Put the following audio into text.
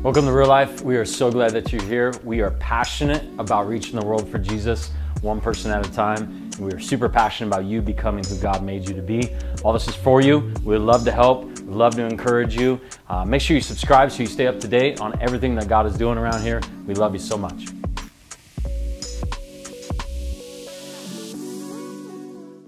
Welcome to Real Life. We are so glad that you're here. We are passionate about reaching the world for Jesus, one person at a time. And we are super passionate about you becoming who God made you to be. All this is for you. We would love to help. We'd love to encourage you. Uh, make sure you subscribe so you stay up to date on everything that God is doing around here. We love you so much.